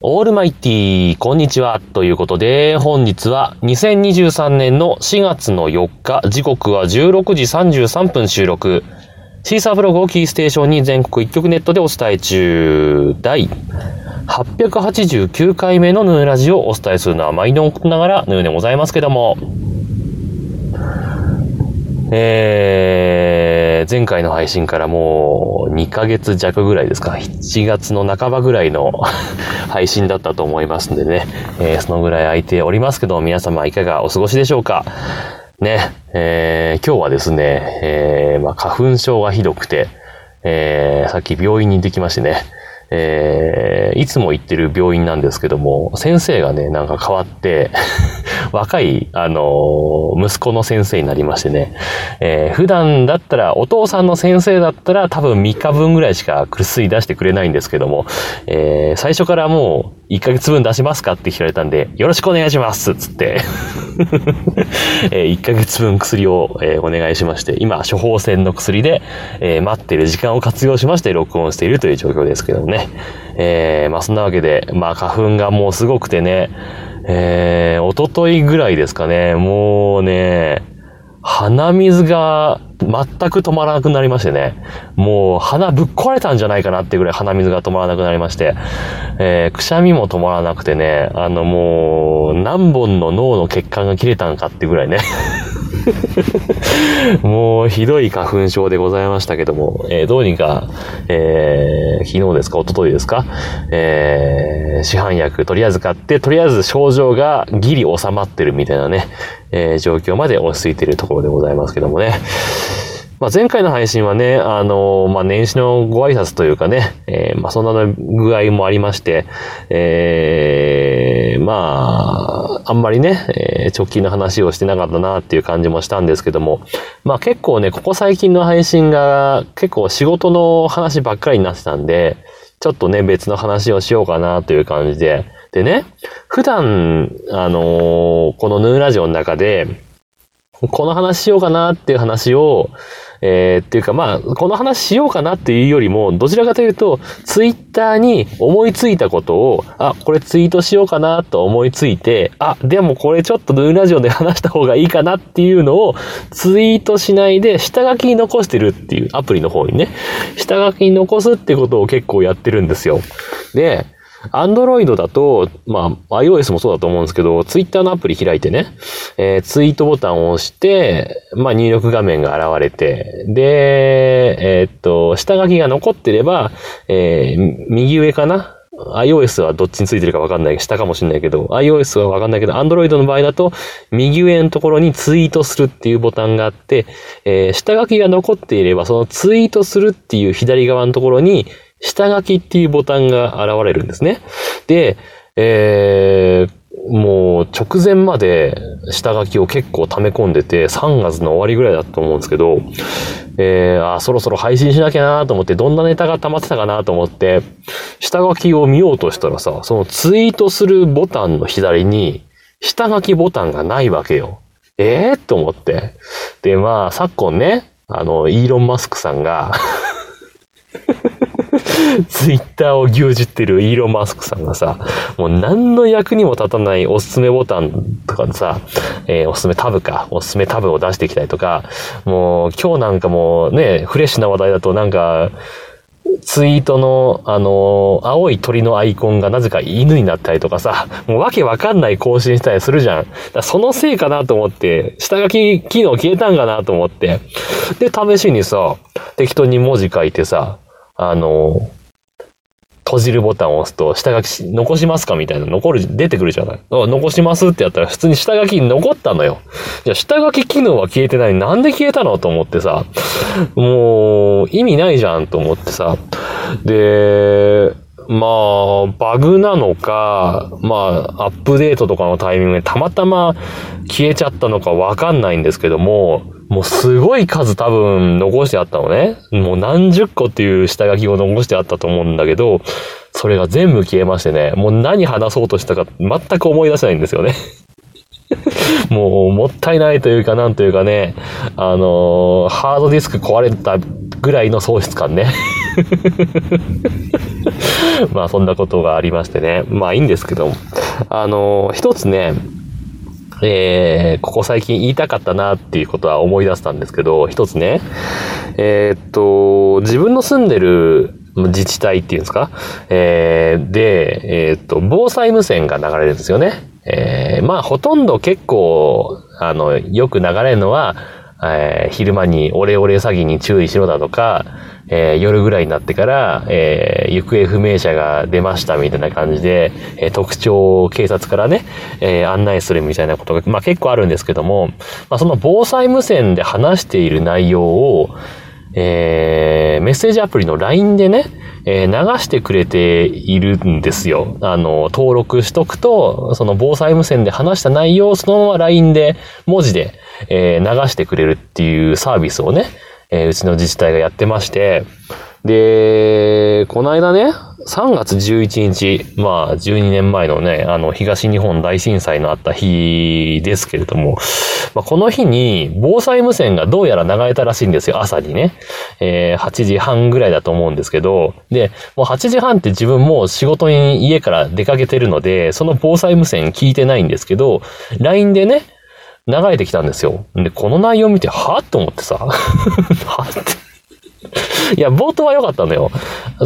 オールマイティー、こんにちは。ということで、本日は2023年の4月の4日、時刻は16時33分収録。シーサーブログをキーステーションに全国一曲ネットでお伝え中、第889回目のヌーラジオをお伝えするのは毎度のことながらヌーでございますけども、えー、前回の配信からもう2ヶ月弱ぐらいですか、7月の半ばぐらいの 配信だったと思いますんでね、えー、そのぐらい空いておりますけど、皆様いかがお過ごしでしょうか。ね、えー、今日はですね、え、まあ、花粉症がひどくて、え、さっき病院に行ってきましてね、え、いつも行ってる病院なんですけども、先生がね、なんか変わって 若い、あの、息子の先生になりましてね、えー、普段だったら、お父さんの先生だったら多分3日分ぐらいしか薬出してくれないんですけども、えー、最初からもう1ヶ月分出しますかって聞かれたんで、よろしくお願いしますつって えー、1ヶ月分薬を、えー、お願いしまして、今、処方箋の薬で、えー、待ってる時間を活用しまして録音しているという状況ですけどもね。えー、まあそんなわけで、まあ花粉がもうすごくてね、えー、おとといぐらいですかね、もうね、鼻水が全く止まらなくなりましてね。もう鼻ぶっ壊れたんじゃないかなってぐらい鼻水が止まらなくなりまして。えー、くしゃみも止まらなくてね、あのもう何本の脳の血管が切れたんかってぐらいね。もうひどい花粉症でございましたけども、えー、どうにか、えー、昨日ですか、おとといですか、えー、市販薬とりあえず買って、とりあえず症状がギリ収まってるみたいなね、えー、状況まで落ち着いてるところでございますけどもね。まあ、前回の配信はね、あの、まあ、年始のご挨拶というかね、えー、まあ、そんな具合もありまして、えー、まあ、あんまりね、えー、直近の話をしてなかったなっていう感じもしたんですけども、まあ、結構ね、ここ最近の配信が結構仕事の話ばっかりになってたんで、ちょっとね、別の話をしようかなという感じで、でね、普段、あの、このヌーラジオの中で、この話しようかなっていう話を、えー、っていうかまあ、この話しようかなっていうよりも、どちらかというと、ツイッターに思いついたことを、あ、これツイートしようかなと思いついて、あ、でもこれちょっとヌーラジオで話した方がいいかなっていうのを、ツイートしないで、下書きに残してるっていうアプリの方にね、下書きに残すってことを結構やってるんですよ。で、アンドロイドだと、まあ、iOS もそうだと思うんですけど、ツイッターのアプリ開いてね、えー、ツイートボタンを押して、まあ、入力画面が現れて、で、えー、っと、下書きが残ってれば、えー、右上かな？iOS はどっちについてるかわかんない、下かもしれないけど、iOS はわかんないけど、Android の場合だと、右上のところにツイートするっていうボタンがあって、えー、下書きが残っていれば、そのツイートするっていう左側のところに、下書きっていうボタンが現れるんですね。で、えー、もう直前まで下書きを結構溜め込んでて、3月の終わりぐらいだと思うんですけど、えー、あ、そろそろ配信しなきゃなと思って、どんなネタが溜まってたかなと思って、下書きを見ようとしたらさ、そのツイートするボタンの左に、下書きボタンがないわけよ。ええー、と思って。で、まあ、昨今ね、あの、イーロン・マスクさんが ツイッターを牛耳ってるイーロン・マスクさんがさ、もう何の役にも立たないおすすめボタンとかでさ、えー、おすすめタブか、おすすめタブを出してきたりとか、もう今日なんかもうね、フレッシュな話題だとなんか、ツイートの、あのー、青い鳥のアイコンがなぜか犬になったりとかさ、もうわけわかんない更新したりするじゃん。そのせいかなと思って、下書き機能消えたんかなと思って。で、試しにさ、適当に文字書いてさ、あの、閉じるボタンを押すと、下書きし残しますかみたいな、残る、出てくるじゃない。残しますってやったら、普通に下書きに残ったのよ。じゃ下書き機能は消えてない。なんで消えたのと思ってさ、もう、意味ないじゃんと思ってさ。で、まあ、バグなのか、まあ、アップデートとかのタイミングでたまたま消えちゃったのかわかんないんですけども、もうすごい数多分残してあったのね。もう何十個っていう下書きを残してあったと思うんだけど、それが全部消えましてね、もう何話そうとしたか全く思い出せないんですよね。もう、もったいないというか、なんというかね、あのー、ハードディスク壊れたぐらいの喪失感ね。まあそんなことがありましてね。まあいいんですけど、あの、一つね、えー、ここ最近言いたかったなっていうことは思い出したんですけど、一つね、えー、っと、自分の住んでる自治体っていうんですか？えー、で、えー、っと、防災無線が流れるんですよね。えー、まあ、ほとんど結構、あの、よく流れるのは、えー、昼間にオレオレ詐欺に注意しろだとか、えー、夜ぐらいになってから、えー、行方不明者が出ましたみたいな感じで、え、特徴を警察からね、え、案内するみたいなことが、まあ結構あるんですけども、まあその防災無線で話している内容を、え、メッセージアプリの LINE でね、え、流してくれているんですよ。あの、登録しとくと、その防災無線で話した内容をそのまま LINE で、文字で、え、流してくれるっていうサービスをね、えー、うちの自治体がやってまして、で、この間ね、3月11日、まあ12年前のね、あの東日本大震災のあった日ですけれども、まあ、この日に防災無線がどうやら流れたらしいんですよ、朝にね。えー、8時半ぐらいだと思うんですけど、で、もう8時半って自分も仕事に家から出かけてるので、その防災無線聞いてないんですけど、LINE でね、流れてきたんですよ。で、この内容見て、はぁと思ってさ、はって。いや、冒頭は良かったんだよ。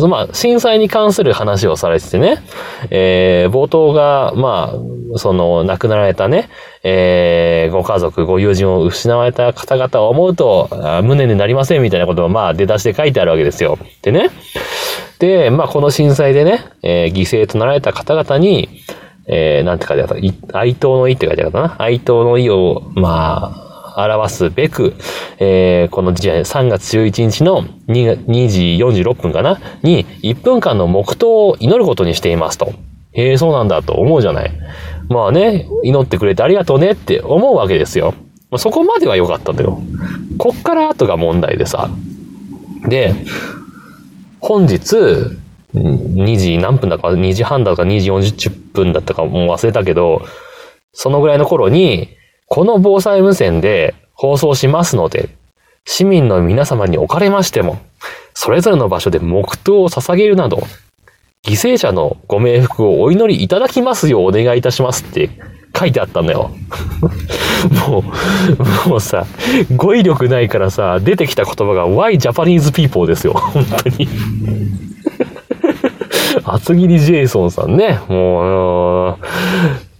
まあ、震災に関する話をされててね、えー、冒頭が、まあ、その、亡くなられたね、えー、ご家族、ご友人を失われた方々を思うと、無念になりませんみたいなことを、まあ、出だしで書いてあるわけですよ。でね。で、まあ、この震災でね、えー、犠牲となられた方々に、えー、なんて書いてあった哀悼の意って書いてあったな？哀悼の意を、まあ、表すべく、えー、この時代3月11日の 2, 2時46分かな？に1分間の黙祷を祈ることにしていますと。へえ、そうなんだと思うじゃない。まあね、祈ってくれてありがとうねって思うわけですよ。まあ、そこまでは良かったんだよ。こっから後が問題でさ。で、本日、2時何分だか、2時半だか2時40分だったかもう忘れたけど、そのぐらいの頃に、この防災無線で放送しますので、市民の皆様におかれましても、それぞれの場所で黙祷を捧げるなど、犠牲者のご冥福をお祈りいただきますようお願いいたしますって書いてあったんだよ。もう、もうさ、語彙力ないからさ、出てきた言葉が Why Japanese People ですよ。本当に。厚切りジェイソンさんね。もう、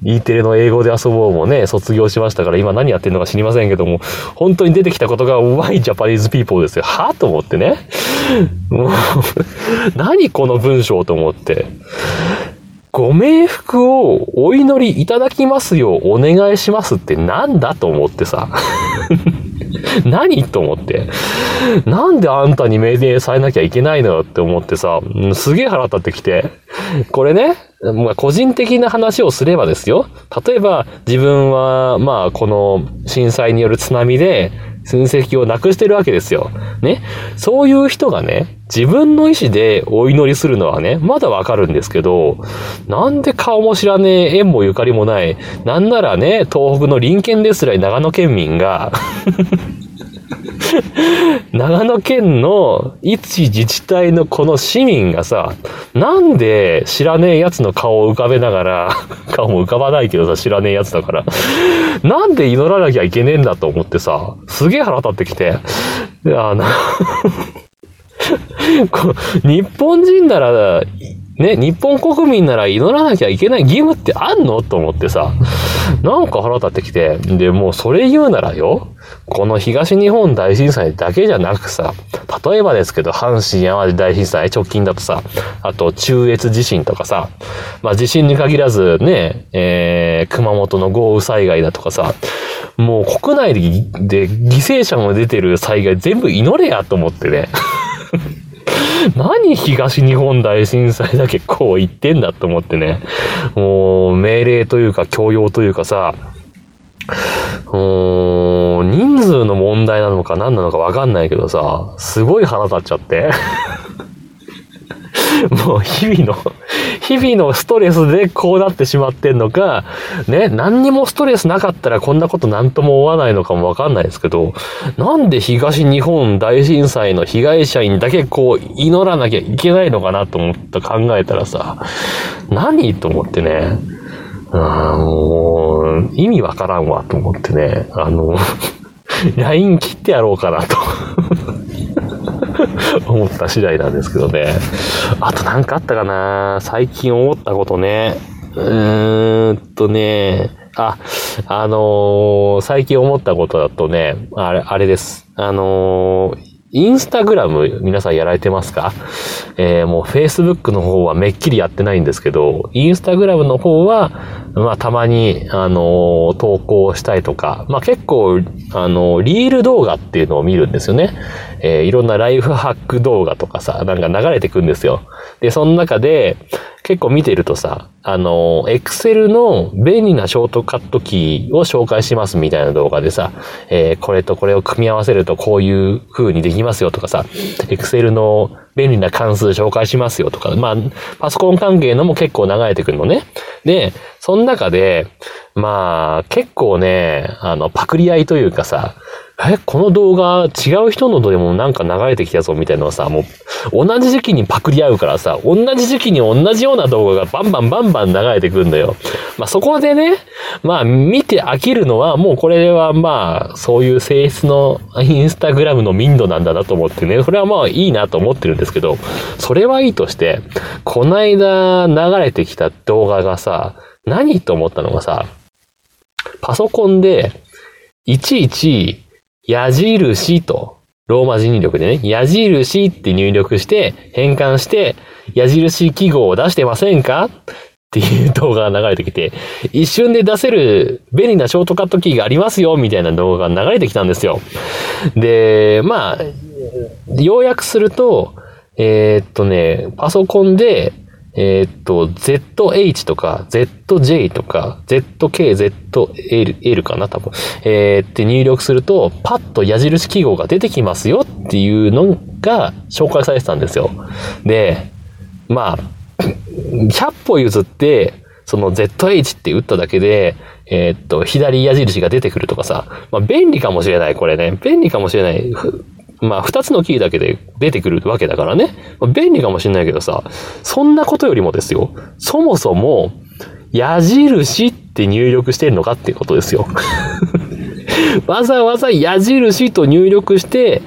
E テレの英語で遊ぼうもね、卒業しましたから今何やってんのか知りませんけども、本当に出てきたことが Why Japanese people ですよ。は？と思ってね。もう 何この文章と思って。ご冥福をお祈りいただきますようお願いしますってなんだと思ってさ。何と思って。なんであんたに命令されなきゃいけないのよって思ってさ、すげえ腹立ってきて。これね、まあ、個人的な話をすればですよ。例えば、自分は、まあ、この震災による津波で、親戚をなくしてるわけですよ。ね。そういう人がね、自分の意思でお祈りするのはね、まだわかるんですけど、なんで顔も知らねえ、縁もゆかりもない、なんならね、東北の隣県ですら長野県民が 長野県の一自治体のこの市民がさ、なんで知らねえ奴の顔を浮かべながら、顔も浮かばないけどさ、知らねえ奴だから、なんで祈らなきゃいけねえんだと思ってさ、すげえ腹立ってきて、あの 日本人なら、ね、日本国民なら祈らなきゃいけない義務ってあんの？と思ってさ、なんか腹立ってきて、で、もうそれ言うならよ、この東日本大震災だけじゃなくさ、例えばですけど、阪神淡路大震災直近だとさ、あと中越地震とかさ、まあ地震に限らずね、えー、熊本の豪雨災害だとかさ、もう国内で犠牲者も出てる災害全部祈れやと思ってね。何東日本大震災だけこう言ってんだと思ってね。もう命令というか強要というかさ、人数の問題なのか何なのかわかんないけどさ、すごい腹立っちゃって。もう日々の、日々のストレスでこうなってしまってんのか、ね、何にもストレスなかったらこんなこと何とも思わないのかもわかんないですけど、なんで東日本大震災の被害者にだけこう祈らなきゃいけないのかなと思って考えたらさ、何と思ってね、あもう、意味わからんわと思ってね、あの、LINE 切ってやろうかなと。思った次第なんですけどね。あとなんかあったかな？最近思ったことね。うーんとね、あ、あのー、最近思ったことだとね、あれ、あれです。あのー、インスタグラム皆さんやられてますか？えー、もう Facebook の方はめっきりやってないんですけど、インスタグラムの方は、まあたまに、あのー、投稿したいとか、まあ結構、あのー、リール動画っていうのを見るんですよね。えー、いろんなライフハック動画とかさ、なんか流れてくんですよ。で、その中で、結構見てるとさ、あの、エクセルの便利なショートカットキーを紹介しますみたいな動画でさ、えー、これとこれを組み合わせるとこういう風にできますよとかさ、エクセルの便利な関数紹介しますよとか、まあ、パソコン関係のも結構流れてくるのね。で、その中で、まあ、結構ね、あの、パクリ合いというかさ、え、この動画違う人のでもなんか流れてきたぞみたいなのさ、もう同じ時期にパクリ合うからさ、同じ時期に同じような動画がバンバンバンバン流れてくるんだよ。まあそこでね、まあ見て飽きるのはもうこれはまあそういう性質のインスタグラムの民度なんだなと思ってね、それはまあいいなと思ってるんですけど、それはいいとして、こないだ流れてきた動画がさ、何と思ったのがさ、パソコンでいちいち矢印と、ローマ字入力でね、矢印って入力して、変換して、矢印記号を出してませんか？っていう動画が流れてきて、一瞬で出せる便利なショートカットキーがありますよ、みたいな動画が流れてきたんですよ。で、まあ、要約すると、えー、っとね、パソコンで、えー、っと、ZH とか ZJ とか ZKZL かな多分。えー、って入力すると、パッと矢印記号が出てきますよっていうのが紹介されてたんですよ。で、まあ、100歩譲って、その ZH って打っただけで、えー、っと、左矢印が出てくるとかさ、まあ便利かもしれない、これね。便利かもしれない。まあ、二つのキーだけで出てくるわけだからね。便利かもしんないけどさ、そんなことよりもですよ、そもそも、矢印って入力してるのかっていうことですよ。わざわざ矢印と入力して、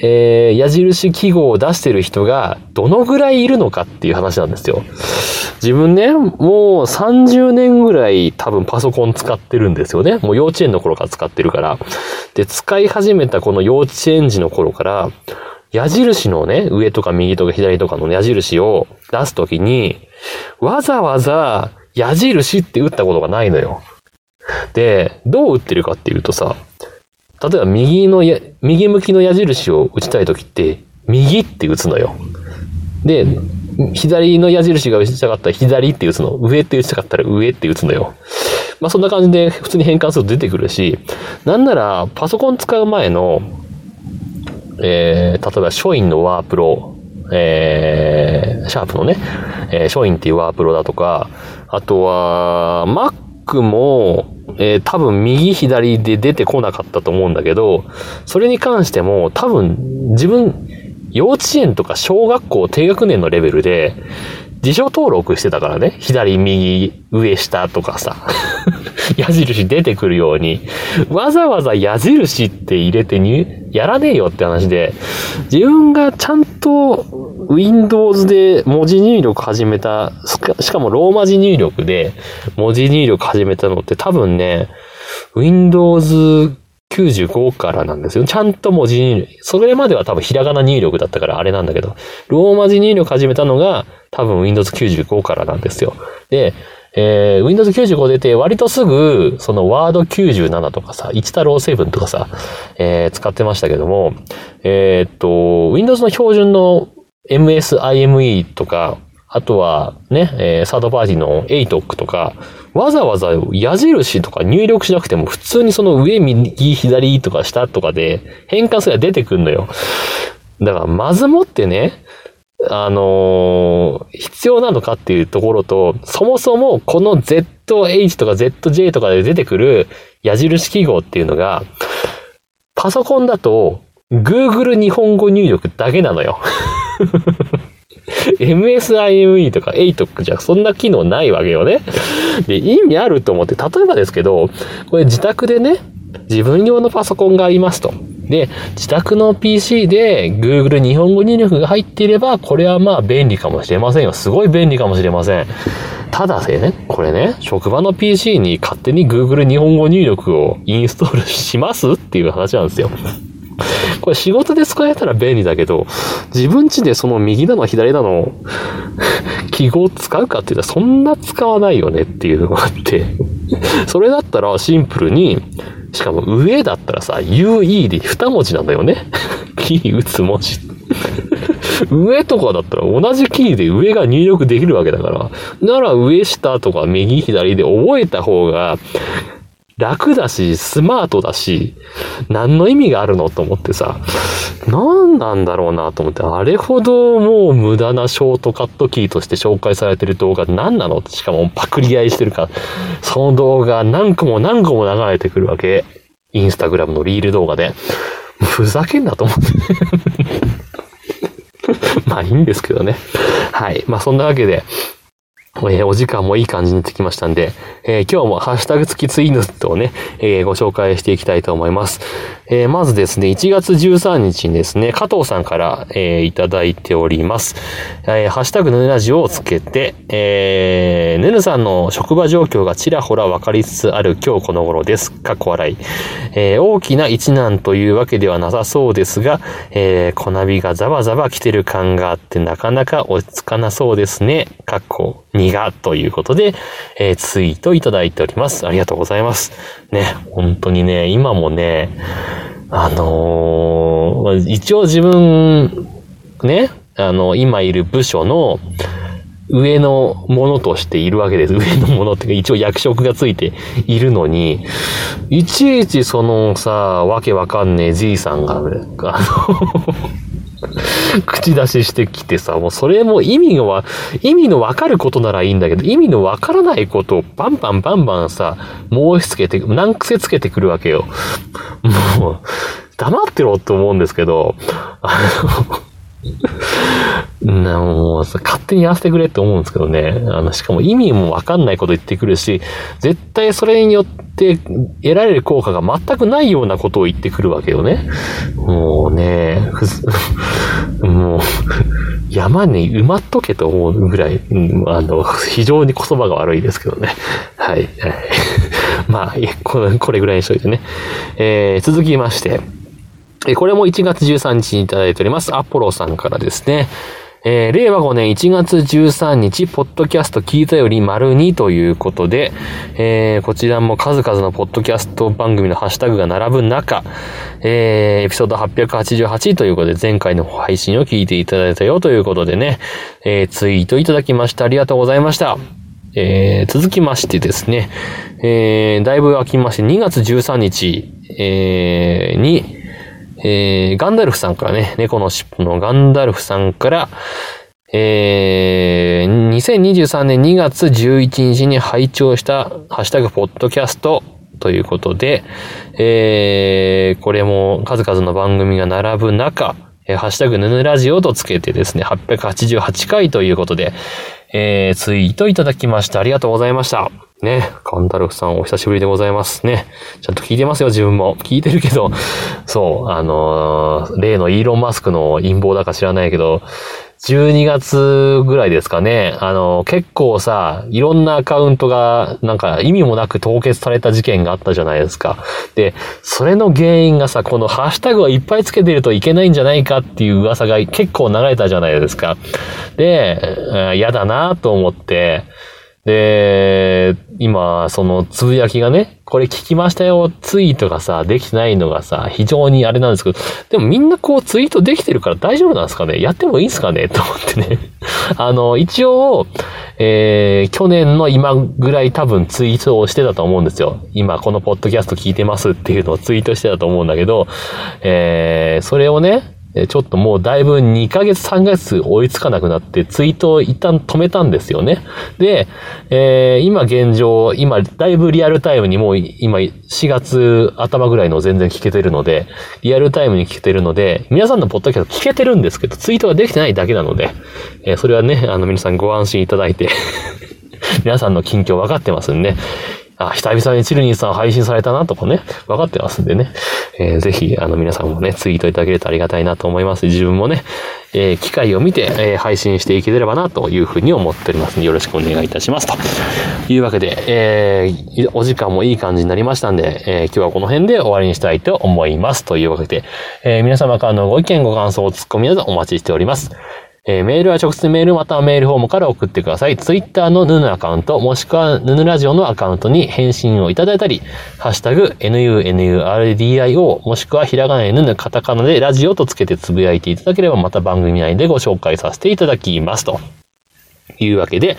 えー、矢印記号を出してる人がどのぐらいいるのかっていう話なんですよ。自分ね、もう30年ぐらい多分パソコン使ってるんですよね。もう幼稚園の頃から使ってるから。で、使い始めたこの幼稚園児の頃から、矢印のね、上とか右とか左とかの矢印を出すときに、わざわざ矢印って打ったことがないのよ。で、どう打ってるかっていうとさ、例えば右のや、右向きの矢印を打ちたいときって、右って打つのよ。で、左の矢印が打ちたかったら左って打つの。上って打ちたかったら上って打つのよ。まあそんな感じで普通に変換すると出てくるし、なんならパソコン使う前の、えー、例えば書院のワープロ、えー、シャープのね、えー、書院っていうワープロだとか、あとは、Mac も、えー、多分右左で出てこなかったと思うんだけど、それに関しても多分自分、幼稚園とか小学校低学年のレベルで、辞書登録してたからね。左、右、上、下とかさ。矢印出てくるように。わざわざ矢印って入れてに、やらねえよって話で、自分がちゃんと Windows で文字入力始めた、しかもローマ字入力で文字入力始めたのって多分ね、Windows 95からなんですよ。ちゃんと文字入力。それまでは多分ひらがな入力だったからあれなんだけど、ローマ字入力始めたのが多分 Windows 95からなんですよ。で、えー、Windows 95出て割とすぐ、その Word 97とかさ、一太郎7とかさ、えー、使ってましたけども、えー、っと、Windows の標準の MSIME とか、あとはね、えー、サードパーティーの ATOC とか、わざわざ矢印とか入力しなくても普通にその上、右、左とか下とかで変換すれば出てくんのよ。だからまずもってね、あのー、必要なのかっていうところと、そもそもこの ZH とか ZJ とかで出てくる矢印記号っていうのが、パソコンだと Google 日本語入力だけなのよ。MSIME とか ATOC じゃそんな機能ないわけよね。で、意味あると思って、例えばですけど、これ自宅でね、自分用のパソコンがありますと。で、自宅の PC で Google 日本語入力が入っていれば、これはまあ便利かもしれませんよ。すごい便利かもしれません。ただね、これね、職場の PC に勝手に Google 日本語入力をインストールしますっていう話なんですよ。これ仕事で使えたら便利だけど、自分ちでその右だの左だの 記号使うかって言ったらそんな使わないよねっていうのがあって、それだったらシンプルに、しかも上だったらさ、UE で2文字なんだよね。キー打つ文字。上とかだったら同じキーで上が入力できるわけだから。なら上下とか右左で覚えた方が楽だし、スマートだし、何の意味があるのと思ってさ、何なんだろうなと思って、あれほどもう無駄なショートカットキーとして紹介されてる動画何なの？しかもパクリ合いしてるから、その動画何個も何個も流れてくるわけ。インスタグラムのリール動画で。ふざけんなと思って まあいいんですけどね。はい。まあそんなわけで、えー、お時間もいい感じになってきましたんで、えー、今日もハッシュタグ付きツイートをね、えー、ご紹介していきたいと思います。えまずですね、1月13日にですね、加藤さんから、えいただいております。えハッシュタグヌヌラジオをつけて、えー、ヌヌさんの職場状況がちらほら分かりつつある今日この頃です。かっこ笑い。え大きな一難というわけではなさそうですが、えー、小ナビがザバザバ来てる感があってなかなか落ち着かなそうですね。かっこ2がということで、えー、ツイートいただいております。ありがとうございます。ね、本当にね、今もね、あのー、一応自分、ね、あの、今いる部署の上のものとしているわけです。上のものっていうか一応役職がついているのに、いちいちそのさ、わけわかんねえじいさんが、あの 口出ししてきてさ、もうそれも意味の意味のわかることならいいんだけど、意味のわからないことをバンバンバンバンさ、申し付けて、難癖つけてくるわけよ。もう、黙ってろって思うんですけど、あのな、もう、勝手にやらせてくれって思うんですけどね。あの、しかも意味もわかんないこと言ってくるし、絶対それによって得られる効果が全くないようなことを言ってくるわけよね。もうね、もう、山に埋まっとけと思うぐらい、あの、非常に言葉が悪いですけどね。はい。まあ、これぐらいにしといてね。えー、続きまして、えこれも1月13日にいただいております。アポロさんからですね。えー、令和5年1月13日、ポッドキャスト聞いたより丸2ということで、えー、こちらも数々のポッドキャスト番組のハッシュタグが並ぶ中、えー、エピソード888ということで、前回の配信を聞いていただいたよということでね、えー、ツイートいただきました。ありがとうございました。えー、続きましてですね、えー、だいぶ空きまして、2月13日、えー、に、えー、ガンダルフさんからね、猫の尻尾のガンダルフさんから、えー、2023年2月11日に拝聴したハッシュタグポッドキャストということで、えー、これも数々の番組が並ぶ中、ハッシュタグヌヌラジオとつけてですね、888回ということで、えー、ツイートいただきまして。ありがとうございました。ね、カンタルフさんお久しぶりでございますね。ちゃんと聞いてますよ、自分も。聞いてるけど、そう、あのー、例のイーロン・マスクの陰謀だか知らないけど、12月ぐらいですかね。あの、結構さ、いろんなアカウントが、なんか意味もなく凍結された事件があったじゃないですか。で、それの原因がさ、このハッシュタグをいっぱいつけてるといけないんじゃないかっていう噂が結構流れたじゃないですか。で、嫌だなと思って、で、今、そのつぶやきがね、これ聞きましたよ、ツイートがさ、できてないのがさ、非常にあれなんですけど、でもみんなこうツイートできてるから大丈夫なんですかね？やってもいいんすかね？と思ってね。あの、一応、えー、去年の今ぐらい多分ツイートをしてたと思うんですよ。今このポッドキャスト聞いてますっていうのをツイートしてたと思うんだけど、えー、それをね、えちょっともうだいぶ2ヶ月3ヶ月追いつかなくなってツイートを一旦止めたんですよね。で、えー、今現状、今だいぶリアルタイムにもう今4月頭ぐらいの全然聞けてるので、リアルタイムに聞けてるので、皆さんのポッドキャスト聞けてるんですけど、ツイートができてないだけなので、えー、それはね、あの皆さんご安心いただいて 皆さんの近況分かってますんで、あ、久々にチルニーさん配信されたなとかね、分かってますんでね、えー、ぜひ、あの、皆さんもね、ツイートいただけるとありがたいなと思います。自分もね、えー、機会を見て、えー、配信していければなというふうに思っております、よろしくお願いいたします。というわけで、えー、お時間もいい感じになりましたんで、えー、今日はこの辺で終わりにしたいと思います。というわけで、えー、皆様からのご意見、ご感想、ツッコミなどお待ちしております。えー、メールは直接メールまたはメールフォームから送ってください。ツイッターのヌヌアカウント、もしくはヌヌラジオのアカウントに返信をいただいたり、ハッシュタグ、NUNURDIO、もしくはひらがな N カタカナでラジオとつけてつぶやいていただければまた番組内でご紹介させていただきます。というわけで、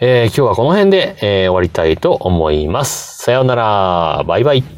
えー、今日はこの辺で、えー、終わりたいと思います。さようなら。バイバイ。